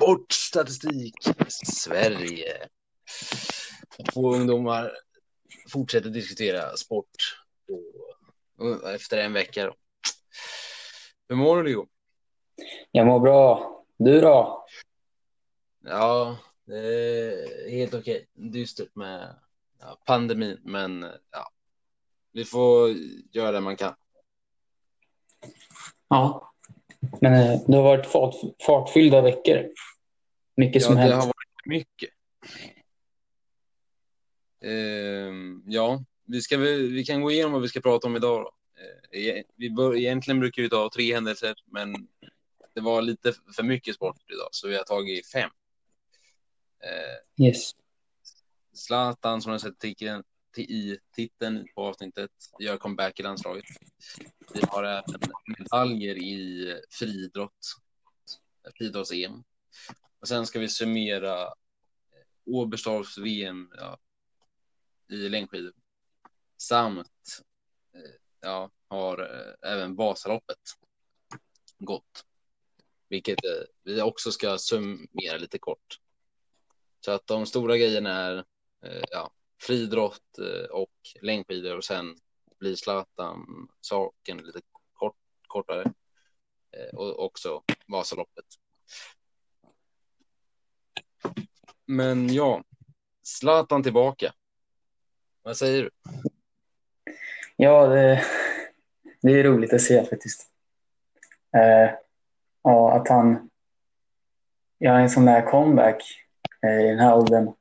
Sportstatistik Sverige. Två ungdomar fortsätter diskutera sport och, efter en vecka. Då. Hur mår du Leo? Jag mår bra. Du då? Ja, det är helt okej. Dystert med ja, pandemin, men ja, vi får göra det man kan. Ja, men eh, det har varit fart, fartfyllda veckor. Mycket som ja, hänt. det har varit mycket. Ehm, ja, vi, ska, vi kan gå igenom vad vi ska prata om idag. Då. Ehm, vi bör, egentligen brukar vi ta tre händelser, men det var lite för mycket sport idag, så vi har tagit fem. Ehm, yes. Zlatan, som har sett titeln, i titeln på avsnittet, gör comeback i landslaget. Vi har även medaljer i friidrott, friidrotts-EM. Och sen ska vi summera eh, Åberstavs VM ja, i längdskidor. Samt eh, ja, har eh, även Vasaloppet gått. Vilket eh, vi också ska summera lite kort. Så att de stora grejerna är ja, friidrott och längdskidor och sen blir Zlatan saken lite kort, kortare. Och också Vasaloppet. Men ja, Zlatan tillbaka. Vad säger du? Ja, det, det är roligt att se faktiskt. Eh, ja, att han gör en sån där comeback eh, i den här åldern.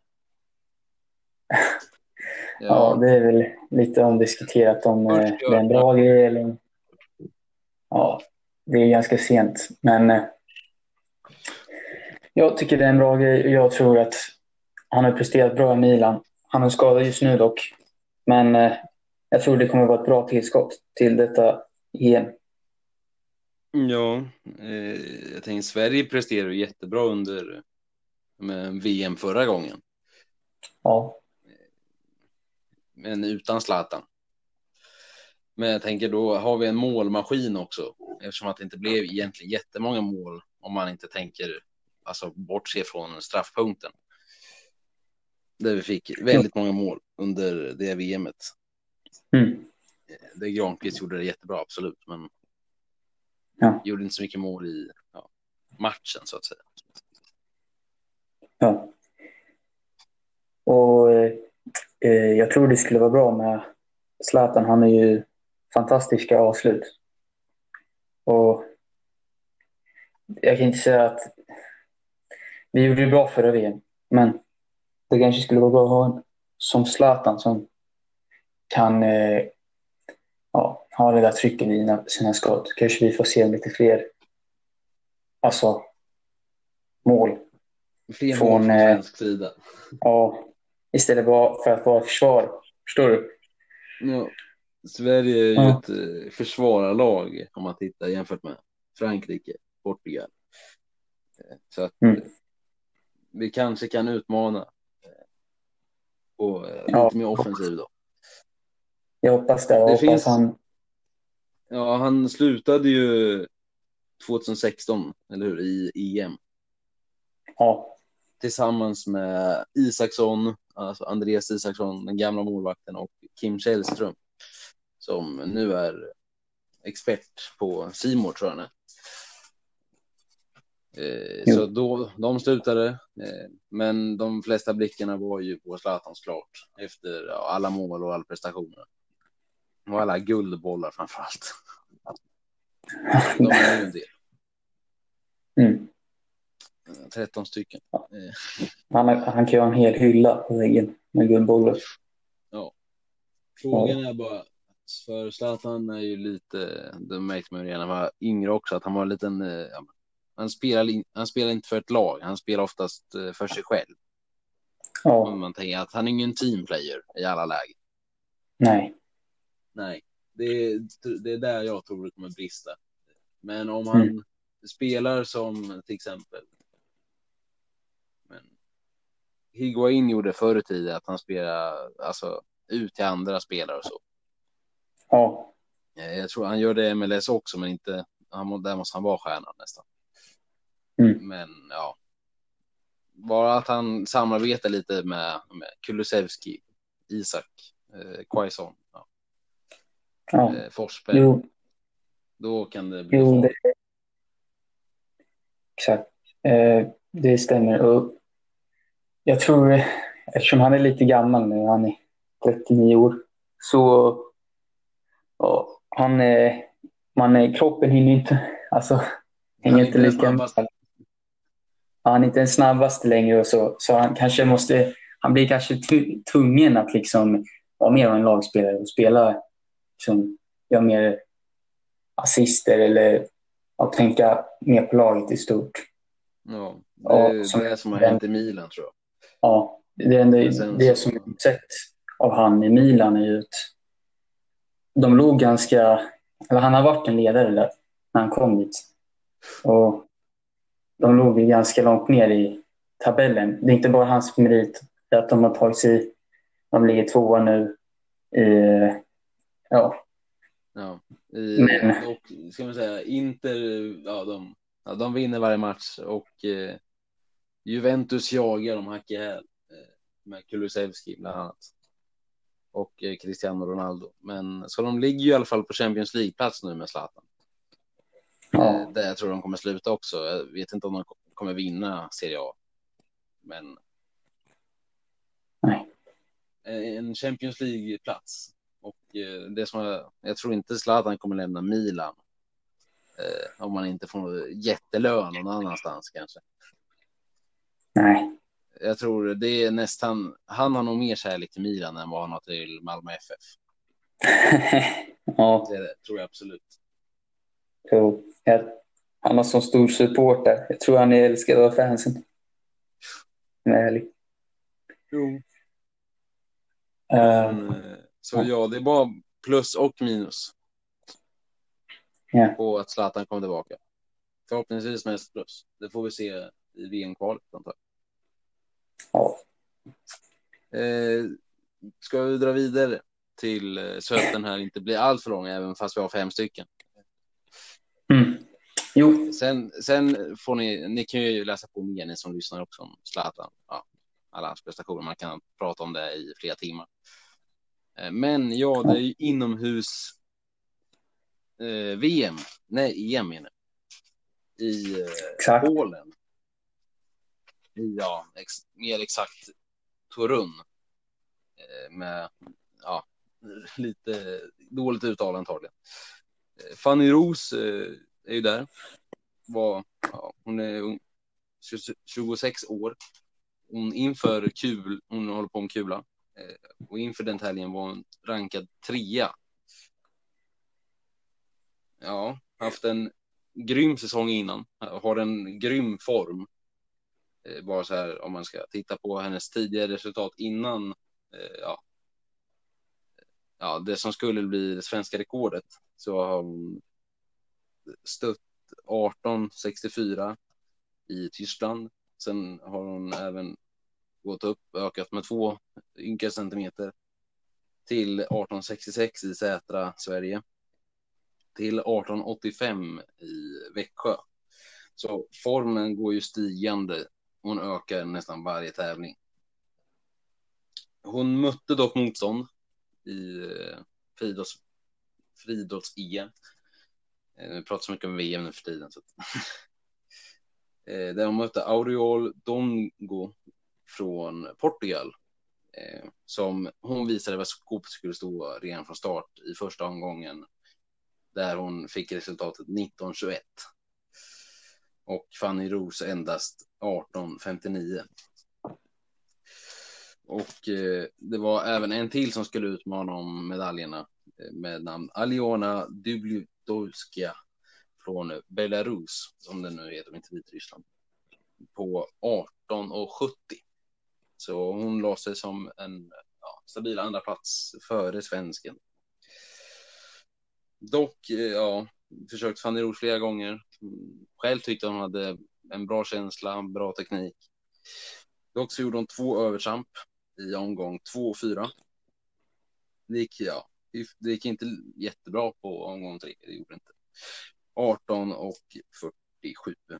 Ja. ja, det är väl lite omdiskuterat om eh, det är en bra grej eller... Ja, det är ganska sent, men eh, jag tycker det är en bra grej. Jag tror att han har presterat bra i Milan. Han är skadad just nu dock. Men eh, jag tror det kommer att vara ett bra tillskott till detta EM. Ja, eh, jag tänker Sverige presterade jättebra under med VM förra gången. Ja. Men utan Zlatan. Men jag tänker då har vi en målmaskin också eftersom att det inte blev egentligen jättemånga mål om man inte tänker alltså bortse från straffpunkten. Där vi fick väldigt många mål under det VMet. Mm. Det Granqvist gjorde det jättebra, absolut, men ja. gjorde inte så mycket mål i ja, matchen så att säga. Ja. Och eh, jag tror det skulle vara bra med Zlatan. Han är ju fantastiska avslut. Och jag kan inte säga att vi gjorde det bra förra VM, men det kanske skulle vara bra att ha en som Zlatan som kan eh, ja, ha det där trycket i sina skott. Kanske vi får se lite fler alltså, mål. Fler från, mål från eh, svensk sida. Ja, istället för att vara försvar. Förstår du? Ja. Sverige är ju ja. ett eh, försvararlag om man tittar jämfört med Frankrike, Portugal. Eh, så att mm. Vi kanske kan utmana och eh, lite ja. mer offensiv då. Jag hoppas det. Jag det hoppas finns... han... Ja, han slutade ju 2016, eller hur, i EM. Ja. Tillsammans med Isaksson, alltså Andreas Isaksson, den gamla målvakten och Kim Källström som nu är expert på Simor tror jag Eh, så då, de slutade, eh, men de flesta blickarna var ju på Zlatan såklart efter ja, alla mål och all prestationer. Och alla guldbollar framför allt. De är ju en del. Mm. 13 stycken. Ja. Han, han kan ju ha en hel hylla på väggen med guldbollar. Ja. Frågan är bara, för Zlatan är ju lite, det märkte man ju redan när han var yngre också, att han var en liten, eh, han spelar, han spelar inte för ett lag, han spelar oftast eh, för sig själv. Ja. Om man tänker att han är ingen teamplayer i alla lägen. Nej. Nej, det är, det är där jag tror det kommer brista. Men om han mm. spelar som till exempel men Higuain gjorde förr i tiden att han spelar alltså, ut till andra spelare och så. Ja. Eh, jag tror han gör det i MLS också, men inte. Han, där måste han vara stjärnan nästan. Mm. Men ja, bara att han samarbetar lite med, med Kulusevski, Isak, eh, Quaison, ja. Ja. eh, Forsberg. Jo, Då kan det bli jo det, exakt. Eh, det stämmer. Och jag tror, eftersom han är lite gammal nu, han är 39 år, så ja, han är, man är, kroppen hinner inte, alltså, hänger inte lika snabbaste. Ja, han är inte den snabbaste längre och så, så han kanske måste, han blir kanske tvungen att liksom vara mer av en lagspelare och spela, liksom, göra mer assister eller att tänka mer på laget i stort. Ja, det Ja, är som- det som har hänt i Milan tror jag. Ja, det, är det, sen det som jag sett av han i Milan är ju att de låg ganska, eller han har varit en ledare där när han kom dit. Och de låg ju ganska långt ner i tabellen. Det är inte bara hans merit att de har tagit sig, de ligger tvåa nu i, ja, Ja. I, Men- Och ska man säga, Inter, ja de, ja, de vinner varje match och eh, Juventus jagar dem hack i häl eh, med Kulusevski bland annat. Och eh, Cristiano Ronaldo. Men så de ligger ju i alla fall på Champions League-plats nu med Zlatan. Ja, Eh, där jag tror de kommer sluta också. Jag vet inte om de kommer vinna Serie A. Men nej, eh, en Champions League-plats. Och eh, det som jag, jag tror inte Zlatan kommer lämna Milan. Om man inte får jättelön någon annanstans kanske. nej, Jag tror det är nästan, han har nog mer kärlek till Milan än vad han har till Malmö FF. ja. Det tror jag absolut. Jo, jag, han har sån stor supporter. Jag tror han är älskad av fansen. Jag är ärlig. Jo. Ehm, Så ja, det är bara plus och minus Ja. på att Zlatan kommer tillbaka. Förhoppningsvis mest plus. Det får vi se i VM-kvalet antar ja. jag. Eh, ska vi dra vidare till eh, så att den här inte blir allt för lång även fast vi har fem stycken. Jo, Sen, sen får ni, ni kan ju läsa på mer ni som lyssnar också om Zlatan. Ja, alla hans prestationer. Man kan prata om det i flera timmar. Eh, Men ja, det är ju inomhus eh, VM. Nej, EM menar. I eh, exakt. Polen. Ja, ex, mer exakt Torun. Eh, med, ja, lite dåligt uttal antagligen. Eh, Fanny Ros eh, är ju där. Var, ja, hon är 26 år. Hon inför kul, hon håller på med kula. Eh, och inför den tävlingen var hon rankad trea. Ja, haft en grym säsong innan. Har en grym form. Eh, bara så här om man ska titta på hennes tidigare resultat innan. Eh, ja, ja, det som skulle bli det svenska rekordet. Så har hon stött 1864 i Tyskland. Sen har hon även gått upp, ökat med två ynka centimeter till 1866 i Sätra, Sverige. Till 1885 i Växjö. Så formen går ju stigande. Hon ökar nästan varje tävling. Hon mötte dock motstånd i eh, friidrotts-EM. Eh, vi pratar så mycket om VM nu för tiden. Så. att- eh, Där hon mötte Aureol Dongo från Portugal. Eh, som hon visade vad skåpet skulle stå redan från start i första omgången. Där hon fick resultatet 19-21. Och Fanny Ros endast 18-59. Och det var även en till som skulle utmana om medaljerna med namn Aliona Dubljudovska från Belarus, som det nu heter, inte Vitryssland, på 18,70. Så hon la sig som en ja, stabil andra plats före svensken. Dock, eh, ja, försökt Fanny Roos flera gånger. Själv tyckte hon hade en bra känsla, bra teknik. Dock så gjorde hon två övertramp i omgång två och fyra. Det gick, ja, det gick inte jättebra på omgång tre, det gjorde inte. 18 och 47. Um,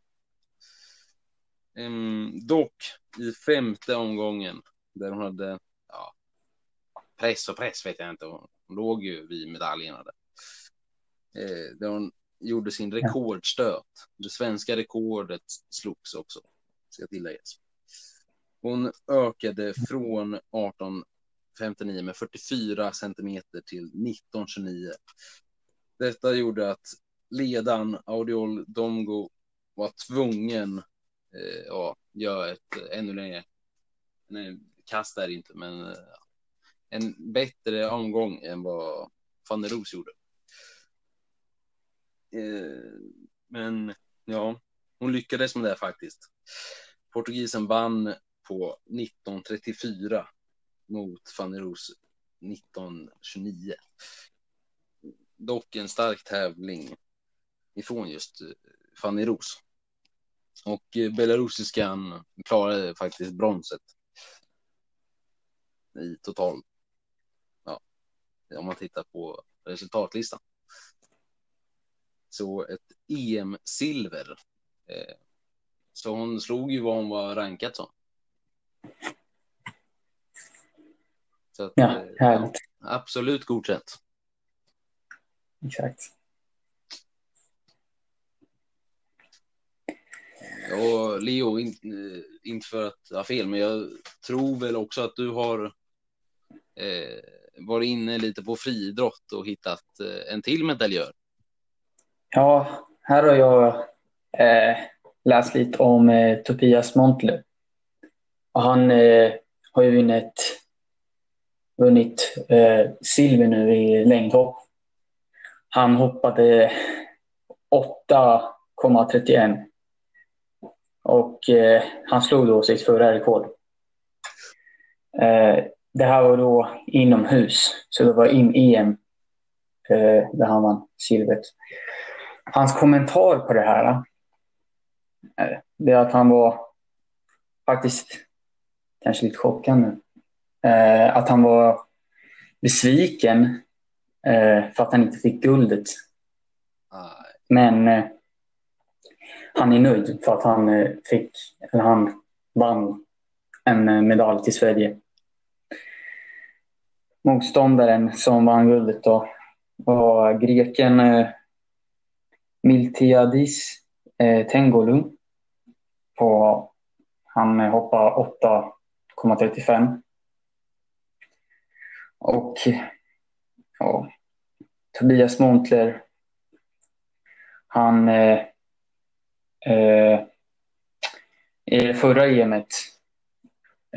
ehm, dock i femte omgången där hon hade ja, press och press vet jag inte. Hon låg ju vid medaljerna där. Eh, där hon gjorde sin rekordstöt. Det svenska rekordet slogs också, ska tilläggas. Hon ökade från 59 med 44 centimeter till 1929. Detta gjorde att ledaren Audiol Domgo var tvungen eh, ja, göra ett eh, ännu längre, nej, kast är det inte, men eh, en bättre omgång än vad van der Roos gjorde. Eh, men ja, hon lyckades med det faktiskt. Portugisen vann på 1934 mot Fanny der Roos 1929. Dock en stark tävling ifrån just eh, Fanny Roos. Och eh, belarusiskan klarade faktiskt bronset i total Ja, om man tittar på resultatlistan. Så ett EM-silver. Eh, så hon slog ju vad hon var rankad som. Så att, ja, eh, härligt. Ja, absolut godkänt. Exakt. Och Leo, in, eh, inte för att ha fel, men jag tror väl också att du har eh, varit inne lite på friidrott och hittat eh, en till medaljör. Ja, här har jag eh, läst lite om eh, Tobias Montler. Och han har ju vunnit, vunnit eh, silver nu i längdhopp. Han hoppade 8,31 och eh, han slog då sitt förra rekord. Eh, det här var då inomhus, så det var in EM eh, där han vann silvret. Hans kommentar på det här eh, det är att han var faktiskt kanske lite chockad nu. Eh, att han var besviken eh, för att han inte fick guldet. Men eh, han är nöjd för att han eh, fick, eller han vann en medalj till Sverige motståndaren som vann guldet då var greken eh, Miltiadis eh, Tengolu. På, han hoppade 8,35. Och ja, Tobias Montler, han eh, eh, i förra EMet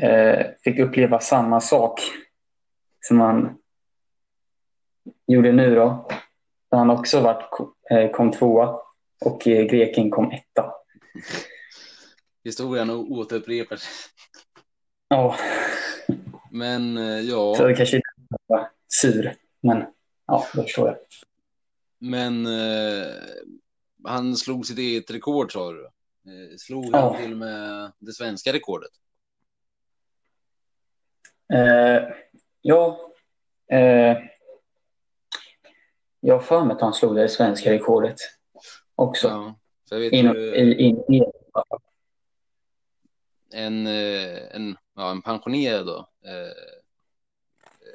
eh, fick uppleva samma sak som han gjorde nu då. Där han också varit, eh, kom tvåa och eh, greken kom etta. Historien återupprepar sig. Ja. Men eh, ja. Så det kanske inte var sur, men ja, det förstår jag. Men eh, han slog sitt eget rekord sa du? Eh, slog ja. han till och med det svenska rekordet? Eh, Ja, eh, jag har för mig att han slog det svenska rekordet också. Ja, så vet in, du, in, in, in, en, eh, en, ja, en pensionerad då, eh,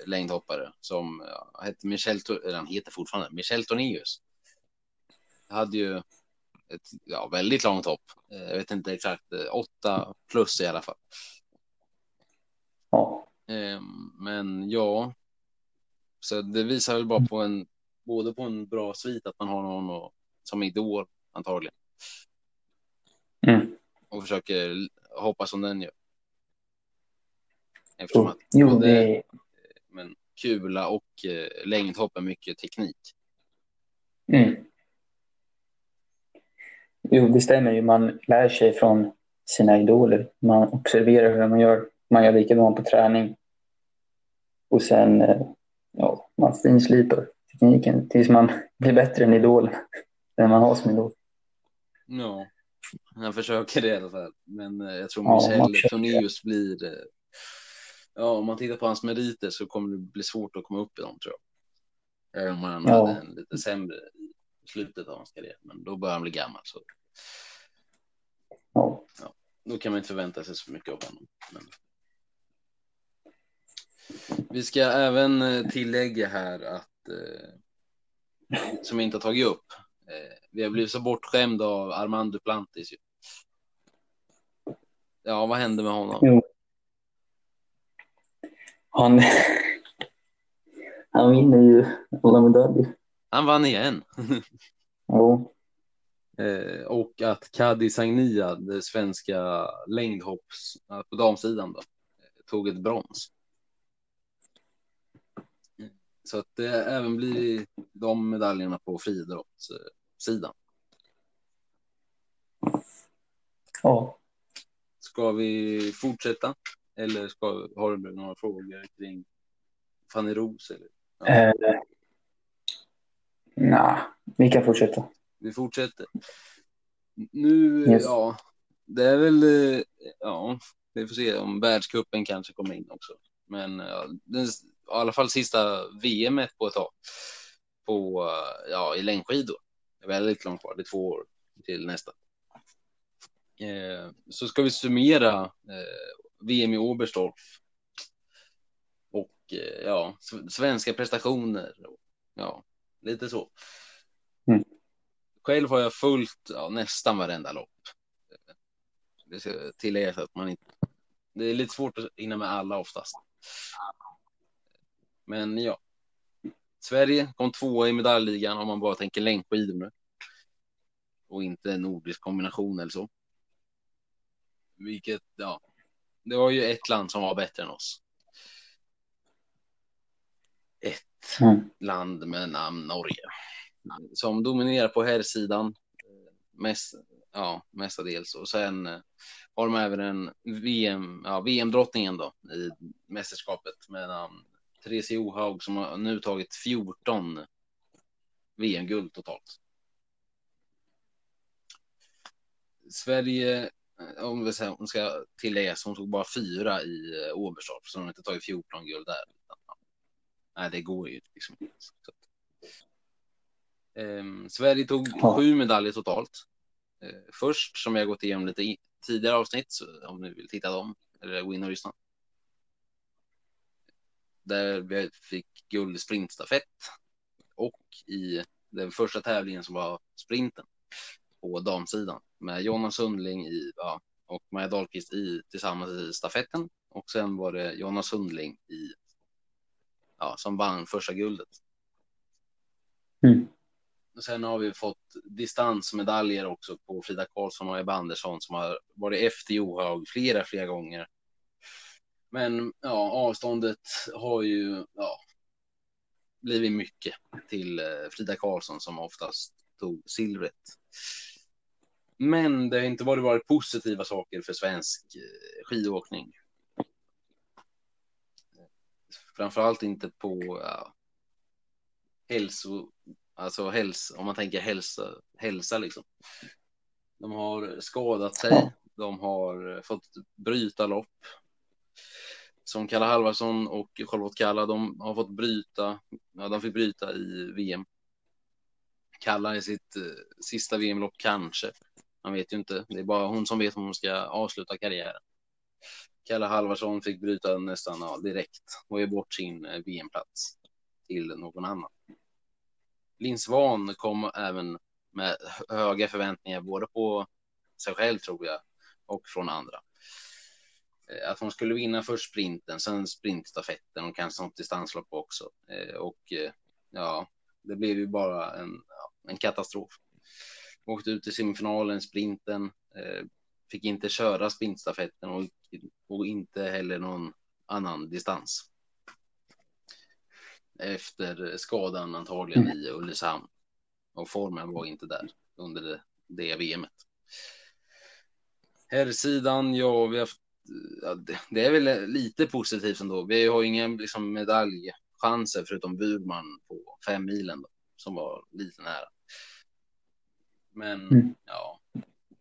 längdhoppare som ja, hette Michel, eller han heter fortfarande Michel Tornius. Hade ju ett ja, väldigt långt hopp. Eh, jag vet inte exakt, eh, åtta plus i alla fall. Ja. Ehm, men ja, så det visar väl bara på en, både på en bra svit att man har någon och, som idol antagligen. Mm. Och försöker hoppa som den gör. Eftersom att jo, det... men kula och eh, längdhopp är mycket teknik. Mm. Jo, det stämmer ju. Man lär sig från sina idoler. Man observerar hur man gör man gör likadant på träning. Och sen, eh, ja, man finslipar tekniken tills man blir bättre än idolen. Den man har som idol. Ja, han försöker det i alla fall. Men eh, jag tror Michel ja, Tornéus blir... Ja, om man tittar på hans meriter så kommer det bli svårt att komma upp i dem tror jag. Även om han ja. hade en lite sämre i slutet av hans karriär. Men då börjar han bli gammal. Så. Ja. ja. då kan man inte förvänta sig så mycket av honom. Men... Vi ska även eh, tillägga här att, eh, som jag inte har tagit upp, eh, vi har blivit så bortskämda av Armand Duplantis. Ja, vad hände med honom? Jo. Han, han vinner ju alla medaljer. Han vann igen. Ja. Eh, och att Kadi Sagnia, det svenska längdhopps på damsidan, då, tog ett brons. Så att det även blir de medaljerna på friidrottssidan. ja. Ska vi fortsätta? Eller ska, har du några frågor kring Fanny Ros? Eller? Ja, Eh, Nej, vi kan fortsätta. vi fortsätter. Nu, Yes. ja, det är väl, eh, ja, vi får se om världscupen kanske kommer in också. Men ja, den, i alla fall sista VM på ett tag på, eh, ja, i längdskidor. Det är väldigt långt kvar, det är två år till nästa. Eh, så ska vi summera eh, VM i Oberstdorf. Och eh, ja, svenska prestationer. Ja, lite så. Mm. Själv har jag följt ja, nästan varenda lopp. Det ska tilläggas att man inte... Det är lite svårt att hinna med alla oftast. Men ja. Sverige kom tvåa i medaljligan om man bara tänker längdskidor nu. Och inte nordisk kombination eller så. Vilket, ja. Det var ju ett land som var bättre än oss. Ett Mm. land med namn Norge. Som dominerar på här sidan mest, ja, mestadels. Och sen eh, har de även en VM, ja, VM-drottningen då i mästerskapet med namn Therese Johaug som har nu tagit 14 VM-guld totalt. Sverige, eh, om vi säger, hon ska tilläggas, hon tog bara fyra i eh, Oberstdorf, så hon har inte tagit 14 guld där. Nej, det går ju liksom inte. Så Ehm, Sverige tog Ja. sju medaljer totalt. Eh, först, som jag gått igenom lite i, tidigare avsnitt, om ni vill titta dem, eller gå in och lyssna. Där vi fick guld i sprintstafett och i den första tävlingen som var sprinten på damsidan med Jonna Sundling i, ja, och Maja Dahlqvist i, tillsammans i stafetten. Och sen var det Jonna Sundling i, ja, som vann första guldet. Mm. Och sen har vi fått distansmedaljer också på Frida Karlsson och Ebba Andersson som har varit efter Johaug flera, flera gånger. Men ja, avståndet har ju ja, blivit mycket till eh, Frida Karlsson som oftast tog silvret. Men det har inte varit, varit positiva saker för svensk eh, skidåkning. Framförallt inte på ja, hälso, alltså hälsa, om man tänker hälsa, hälsa liksom. De har skadat sig, de har fått bryta lopp. Som Kalle Halvarsson och Charlotte Kalla, de har fått bryta, ja, de fick bryta i VM. Kalla i sitt eh, sista VM-lopp kanske. Man vet ju inte. Det är bara hon som vet om hon ska avsluta karriären. Kalle Halvarsson fick bryta nästan ja, direkt och ge bort sin eh, VM-plats till någon annan. Linn Svan kom även med höga förväntningar både på sig själv tror jag och från andra. Eh, att hon skulle vinna först sprinten, sen sprintstafetten och kanske något distanslopp också. Eh, och ja, det blev ju bara en, en katastrof. Åkte ut i semifinalen, sprinten, eh, fick inte köra sprintstafetten och, och inte heller någon annan distans. Efter skadan antagligen i Ulricehamn. Och formen var inte där under det, det VMet. Herrsidan, ja, vi har haft, ja, det, det är väl lite positivt ändå. Vi har inga liksom, medaljchanser förutom Burman på fem milen då, som var lite nära. Men Mm. ja,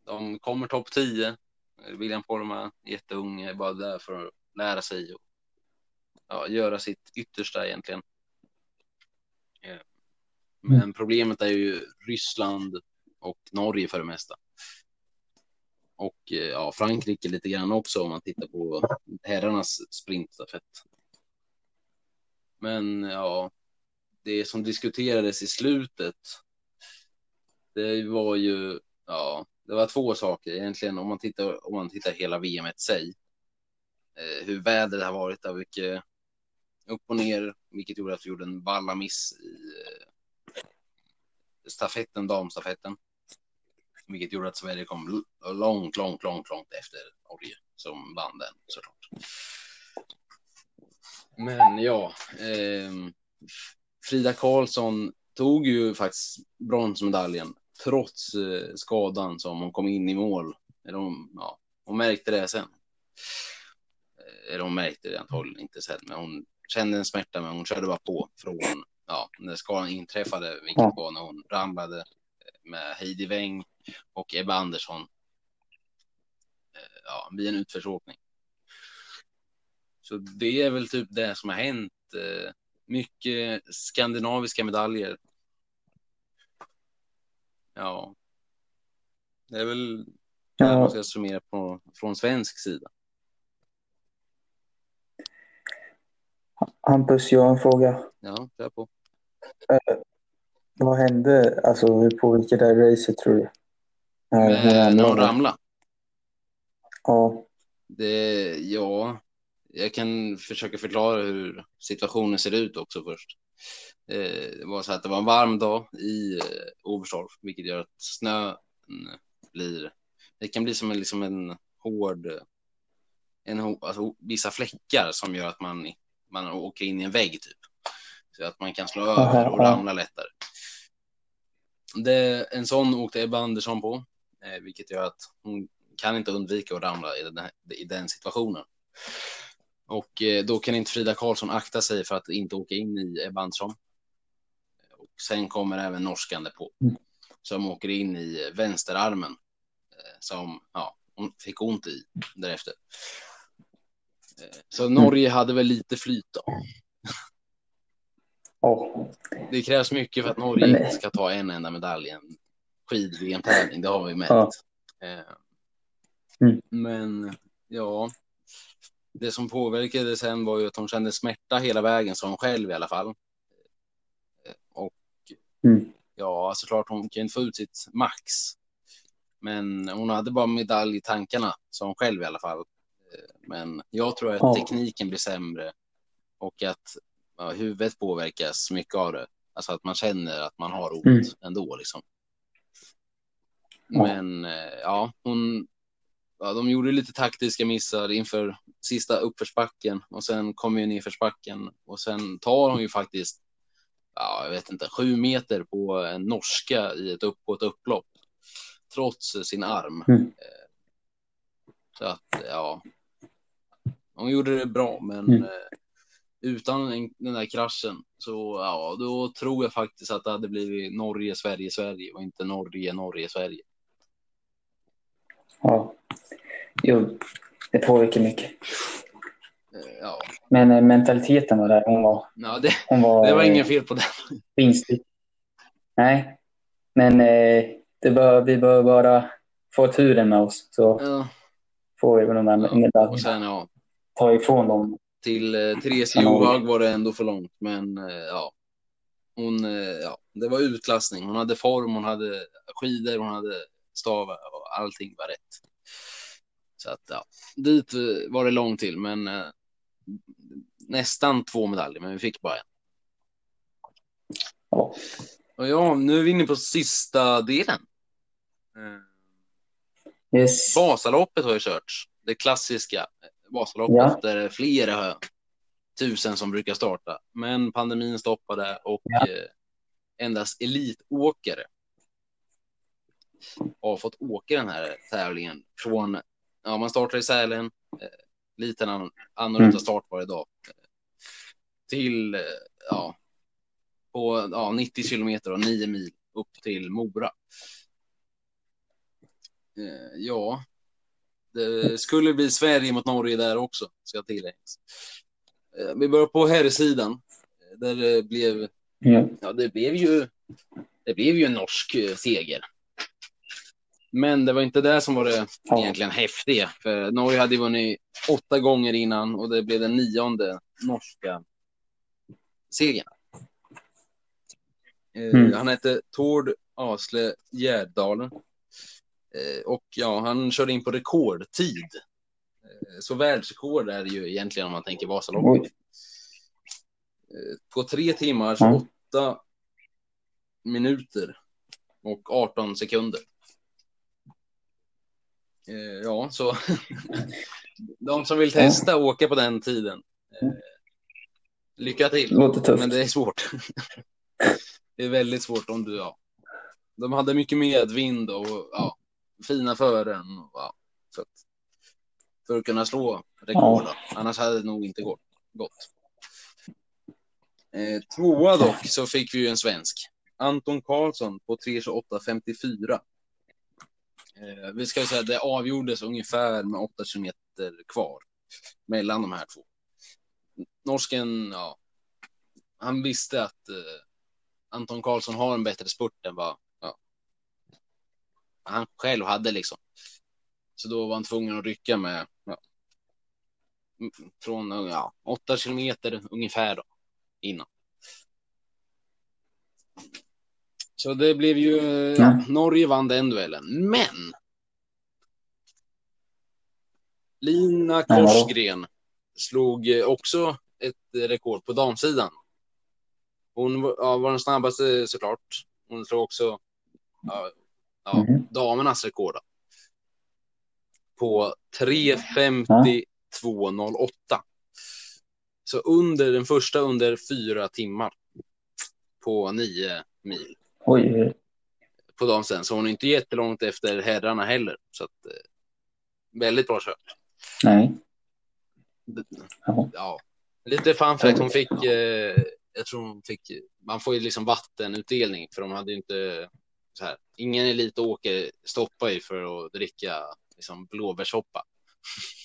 de kommer topp 10. William Poromaa, jätteung, är bara där för att lära sig och ja, göra sitt yttersta egentligen. Eh, Men problemet är ju Ryssland och Norge för det mesta. och eh, ja, Frankrike lite grann också om man tittar på herrarnas sprintstafett. Men ja, det som diskuterades i slutet, det var ju, ja, det var två saker egentligen om man tittar, om man tittar hela VM i sig. Eh, hur vädret har varit, där mycket upp och ner, vilket gjorde att vi gjorde en balla miss i eh, stafetten, damstafetten. Vilket gjorde att Sverige kom långt, långt, långt, långt efter Norge som vann den såklart. Men ja, eh, Frida Karlsson tog ju faktiskt bronsmedaljen trots eh, skadan som hon kom in i mål. Eller hon, ja, hon märkte det sen. Eh, eller hon märkte det antagligen inte sen, men hon kände en smärta, men hon körde bara på från ja, när skadan inträffade, vilket ja. var när hon ramlade med Heidi Weng och Ebba Andersson. Eh, ja, vid en utförsåkning. Så det är väl typ det som har hänt. Eh, mycket skandinaviska medaljer. Ja. Det är väl ja. man ska summera på, från svensk sida. Hampus, jag har en fråga. Ja, kör på. Uh, vad hände? Alltså, hur påverkade det racet tror du? När, när hon ramlade? Ja. Det, ja, jag kan försöka förklara hur situationen ser ut också först. Eh, det var så att det var en varm dag i eh, Oberstdorf, vilket gör att snö blir, det kan bli som en, liksom en hård, en, alltså, vissa fläckar som gör att man, man åker in i en vägg typ. Så att man kan slå över och ramla lättare. Det, en sån åkte Ebba Andersson på, eh, vilket gör att hon kan inte undvika att ramla i den, i den situationen. Och eh, då kan inte Frida Karlsson akta sig för att inte åka in i Ebba Andersson. Och sen kommer även norskan på mm. som åker in i vänsterarmen eh, som ja, hon fick ont i därefter. Eh, så Norge hade väl lite flyt då. Oh. Det krävs mycket för att Norge inte ska ta en enda medalj i en skid-VM-tävling. Det har vi märkt. Oh. Mm. Men ja, det som påverkade sen var ju att hon kände smärta hela vägen, sa hon själv i alla fall. Och mm. ja, såklart hon kan inte få ut sitt max. Men hon hade bara medalj i tankarna, sa hon själv i alla fall. Men jag tror att ja. tekniken blir sämre och att ja, huvudet påverkas mycket av det. Alltså att man känner att man har ont mm. ändå liksom. Men ja, hon, ja, de gjorde lite taktiska missar inför sista uppförsbacken och sen kommer ju nedförsbacken och sen tar hon ju faktiskt, ja, jag vet inte, sju meter på en norska i ett upp på ett upplopp trots sin arm. Mm. Så att ja, hon gjorde det bra, men mm. Eh, utan den där kraschen så ja, då tror jag faktiskt att det hade blivit Norge, Sverige, Sverige och inte Norge, Norge, Sverige. Ja, jo, det påverkar mycket. Eh, ja. Men äh, mentaliteten var där. Hon var, ja, det, hon var, det var inget fel på den. Vinstlig. Nej, men det bör, vi bör bara få turen med oss så ja. får vi de här ja. medaljerna. ja. Ta ifrån dem. Till eh, Therese Johaug var det ändå för långt, men eh, ja. Hon, eh, ja, det var utklassning. Hon hade form, hon hade skidor, hon hade stavar och allting var rätt. Så att ja, dit var det långt till, men eh, nästan två medaljer, men vi fick bara en. Ja. Och ja, nu är vi inne på sista delen. Yes. Vasaloppet har ju körts. Det klassiska Vasaloppet ja. där flera tusen som brukar starta. Men pandemin stoppade och ja. eh, endast elitåkare har fått åka den här tävlingen från, ja man startar i Sälen, eh, lite an, annorlunda mm. start varje dag, till, eh, ja, på ja, 90 kilometer och 9 mil upp till Mora. Eh, ja, det skulle bli Sverige mot Norge där också, ska tilläggas. Eh, vi börjar på herrsidan. Där det blev, ja. ja, det blev ju, det blev ju en norsk eh, seger Men det var inte det som var det egentligen häftiga. För Norge hade ju vunnit åtta gånger innan och det blev den nionde norska segern. Eh, Mm. Han hette Tord Asle Gärdalen. Eh, och ja, han körde in på rekordtid. Eh, så världsrekord är det ju egentligen om man tänker Vasaloppet. På tre timmar. 28 minuter och 18 sekunder. Eh, ja, så de som vill testa åka på den tiden. Eh, lycka till. Låter tufft. Men det är svårt. det är väldigt svårt om du, ja. De hade mycket medvind och ja, fina fören. Och, ja, för, att, för att kunna slå rekord. Ja. Annars hade det nog inte gått. gått. Eh, tvåa dock så fick vi ju en svensk. Anton Karlsson på 3.28.54. Eh, vi ska säga att det avgjordes ungefär med 8 kilometer kvar mellan de här två. Norsken, ja, han visste att eh, Anton Karlsson har en bättre spurt än vad ja, han själv hade liksom. Så då var han tvungen att rycka med ja, från ja, 8 kilometer ungefär då, innan. Så det blev ju, ja, Ja. Norge vann den duellen. Men Lina? Korsgren slog eh, också ett eh, rekord på damsidan. Hon var, ja, var den snabbaste såklart. Hon slog också ja, ja, Mhm. damernas rekord. då. På 3.52.08. Så under den första under fyra timmar. På nio mil Oj. på damsidan. Så hon är inte jättelångt efter herrarna heller. Så att, eh, väldigt bra kört. Nej. Ja. Ja, lite fun fact. Hon fick, eh, jag tror hon fick, man får ju liksom vattenutdelning för de hade ju inte så här. Ingen elitåkare stoppar ju för att dricka liksom blåbärssoppa.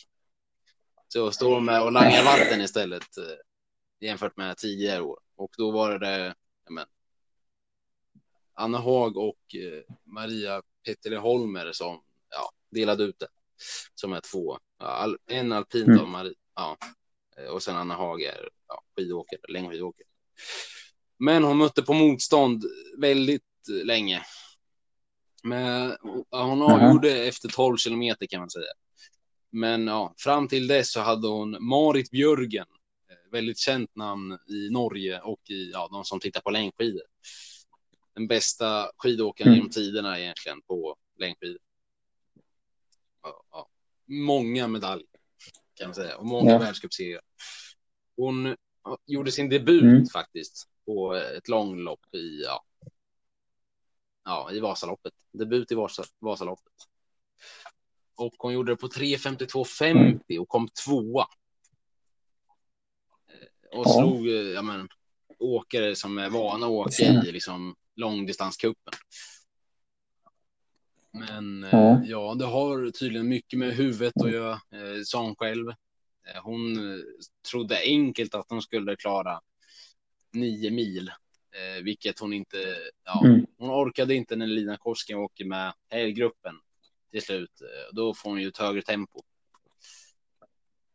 Så står de med och langar vatten istället eh, jämfört med tidigare år. Och då var det men, Anna Haag och eh, Maria Pettele Holmer som ja, delade ut det. Som är två. Ja, en alpint Mm. av Maria. Ja. Eh, Och sen Anna Haag är ja, skidåkare, längdskidåkare. Men hon mötte på motstånd väldigt eh, länge. Men hon avgjorde efter 12 kilometer kan man säga. Men ja, fram till dess så hade hon Marit Björgen, väldigt känt namn i Norge och i ja, de som tittar på längdskidor. Den bästa skidåkaren Mm. genom tiderna egentligen på längdskidor. Ja, ja. Många medaljer kan man säga och många Ja. världscupsegrar. Hon gjorde sin debut Mm. faktiskt på ett långlopp i, ja, ja, i Vasaloppet. Debut i Vasa, Vasaloppet. Och hon gjorde det på 3.52.50 och kom tvåa. Eh, Och Ja. slog eh, ja, men, åkare som är vana att åka i liksom, långdistanscupen. Men eh, Ja. ja, det har tydligen mycket med huvudet att göra, eh, sa hon själv. Eh, Hon eh, trodde enkelt att hon skulle klara nio mil, eh, vilket hon inte, ja, Mm. hon orkade inte när Lina Korsken åker med helgruppen till slut. Eh, Då får hon ju ett högre tempo.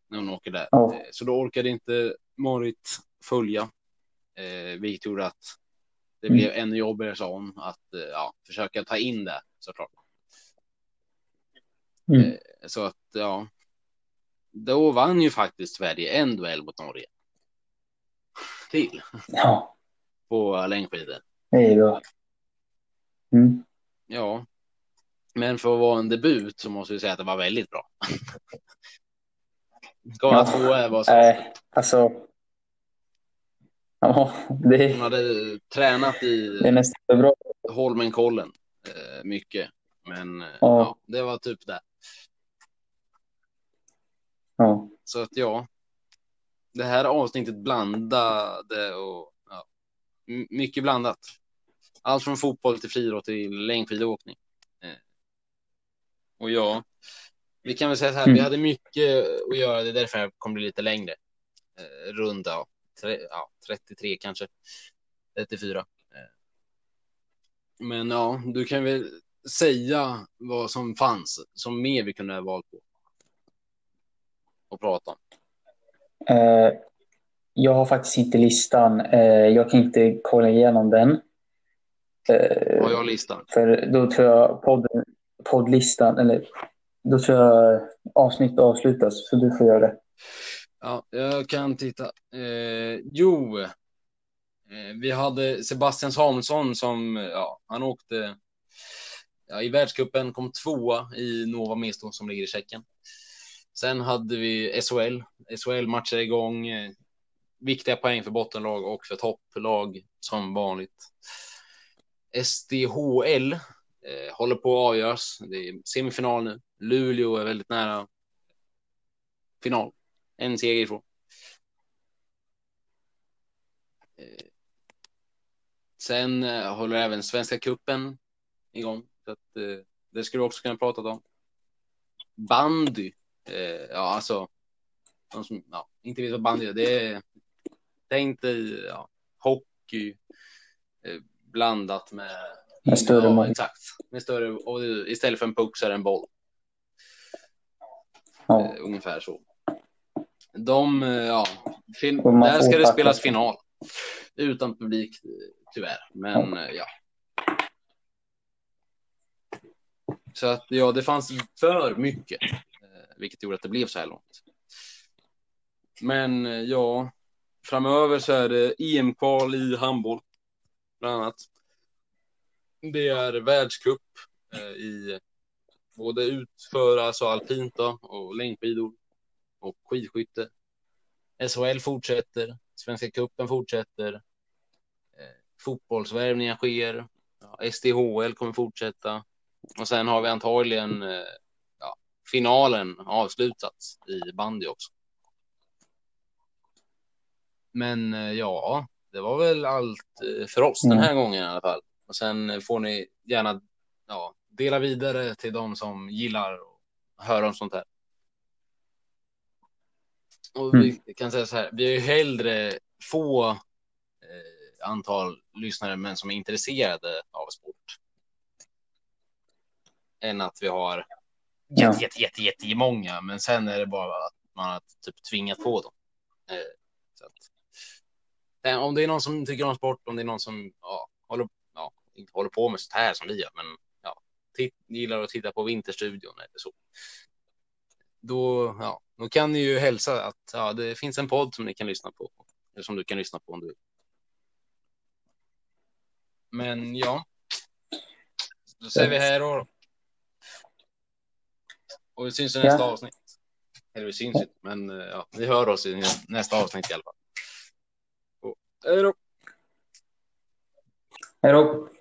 När hon åker där. Ja. Eh, Så då orkade inte Marit följa. Eh, vilket gjorde att det Mm. blev ännu jobbigare sa hon att eh, ja, försöka ta in det såklart. Mm. Eh, Så att ja. Då vann ju faktiskt Sverige en duell mot Norge. Till Ja, på längdskidor. det är bra. Mm. Ja. Men för att vara en debut så måste vi säga att det var väldigt bra. Ska vara Ja. tvåa var så. Nej, alltså. Ja, det Hon hade tränat i det är nästan för bra. Holmenkollen eh, mycket. Men eh, Ja. ja, det var typ det. Ja. Så att ja. Det här avsnittet blandade och ja, mycket blandat. Allt från fotboll till friidrott till längdskidåkning. Eh, och ja, vi kan väl säga så här, Mm. vi hade mycket att göra, det är därför det kommer bli lite längre. Runda, ja, tre, ja, 33 kanske, 34. Eh, men ja, du kan väl säga vad som fanns, som mer vi kunde ha valt på. Och prata om. Eh, jag har faktiskt inte listan. Eh, jag kan inte kolla igenom den. Eh, har jag listan? För då tror jag podden, poddlistan, eller då tror jag avsnittet avslutas, så du får göra det. Ja, jag kan titta. Eh, jo, eh, vi hade Sebastian Samuelsson som, ja, han åkte ja, i världskuppen, kom tvåa i Nova Mesto som ligger i Tjeckien. Sen hade vi SHL, SHL-matcher igång, eh, viktiga poäng för bottenlag och för topplag som vanligt. SDHL eh, håller på att avgöras. Det är semifinal nu. Luleå är väldigt nära final. En seger ifrån. Eh, sen eh, håller även Svenska kuppen igång. Så att, eh, det skulle vi också kunna prata om. Bandy. Eh, ja, alltså. De som ja, inte vet vad bandy är. Det är tänk dig ja, hockey eh, blandat med med större ja, Exakt. Med större, och istället för en puck så är det en boll. Ja. Ungefär så. De, uh, ja, fin- där ska det spelas final. Utan publik, tyvärr. Men ja. ja. Så att ja, det fanns för mycket, vilket gjorde att det blev så här långt. Men ja, framöver så är det EM-kval i handboll, bland annat. Det är världscup eh, i både utföra, alltså alpint då, och längdskidor och skidskytte. SHL fortsätter, Svenska cupen fortsätter. Eh, fotbollsvärvningar sker. Ja, SDHL kommer fortsätta. Och sen har vi antagligen eh, ja, finalen avslutats i bandy också. Men eh, ja, det var väl allt eh, för oss mm. den här gången i alla fall. Och sen får ni gärna ja, dela vidare till de som gillar att höra om sånt här. Och vi mm. kan säga så här, vi har ju hellre få eh, antal lyssnare men som är intresserade av sport. Än att vi har ja. jätte, jätte, jätte, jätte många, men sen är det bara att man har typ tvingat på dem. Eh, att, eh, om det är någon som tycker om sport, om det är någon som ja, håller inte håller på med sånt här som vi gör, men ja, gillar att titta på Vinterstudion eller så. Då, ja, då kan ni ju hälsa att ja, det finns en podd som ni kan lyssna på. Eller som du kan lyssna på om du vill. Men ja. Då säger vi här då. Och vi syns i nästa ja. avsnitt. Eller vi syns inte, men ja, vi hör oss i nästa avsnitt i alla fall. hej då. Hej då.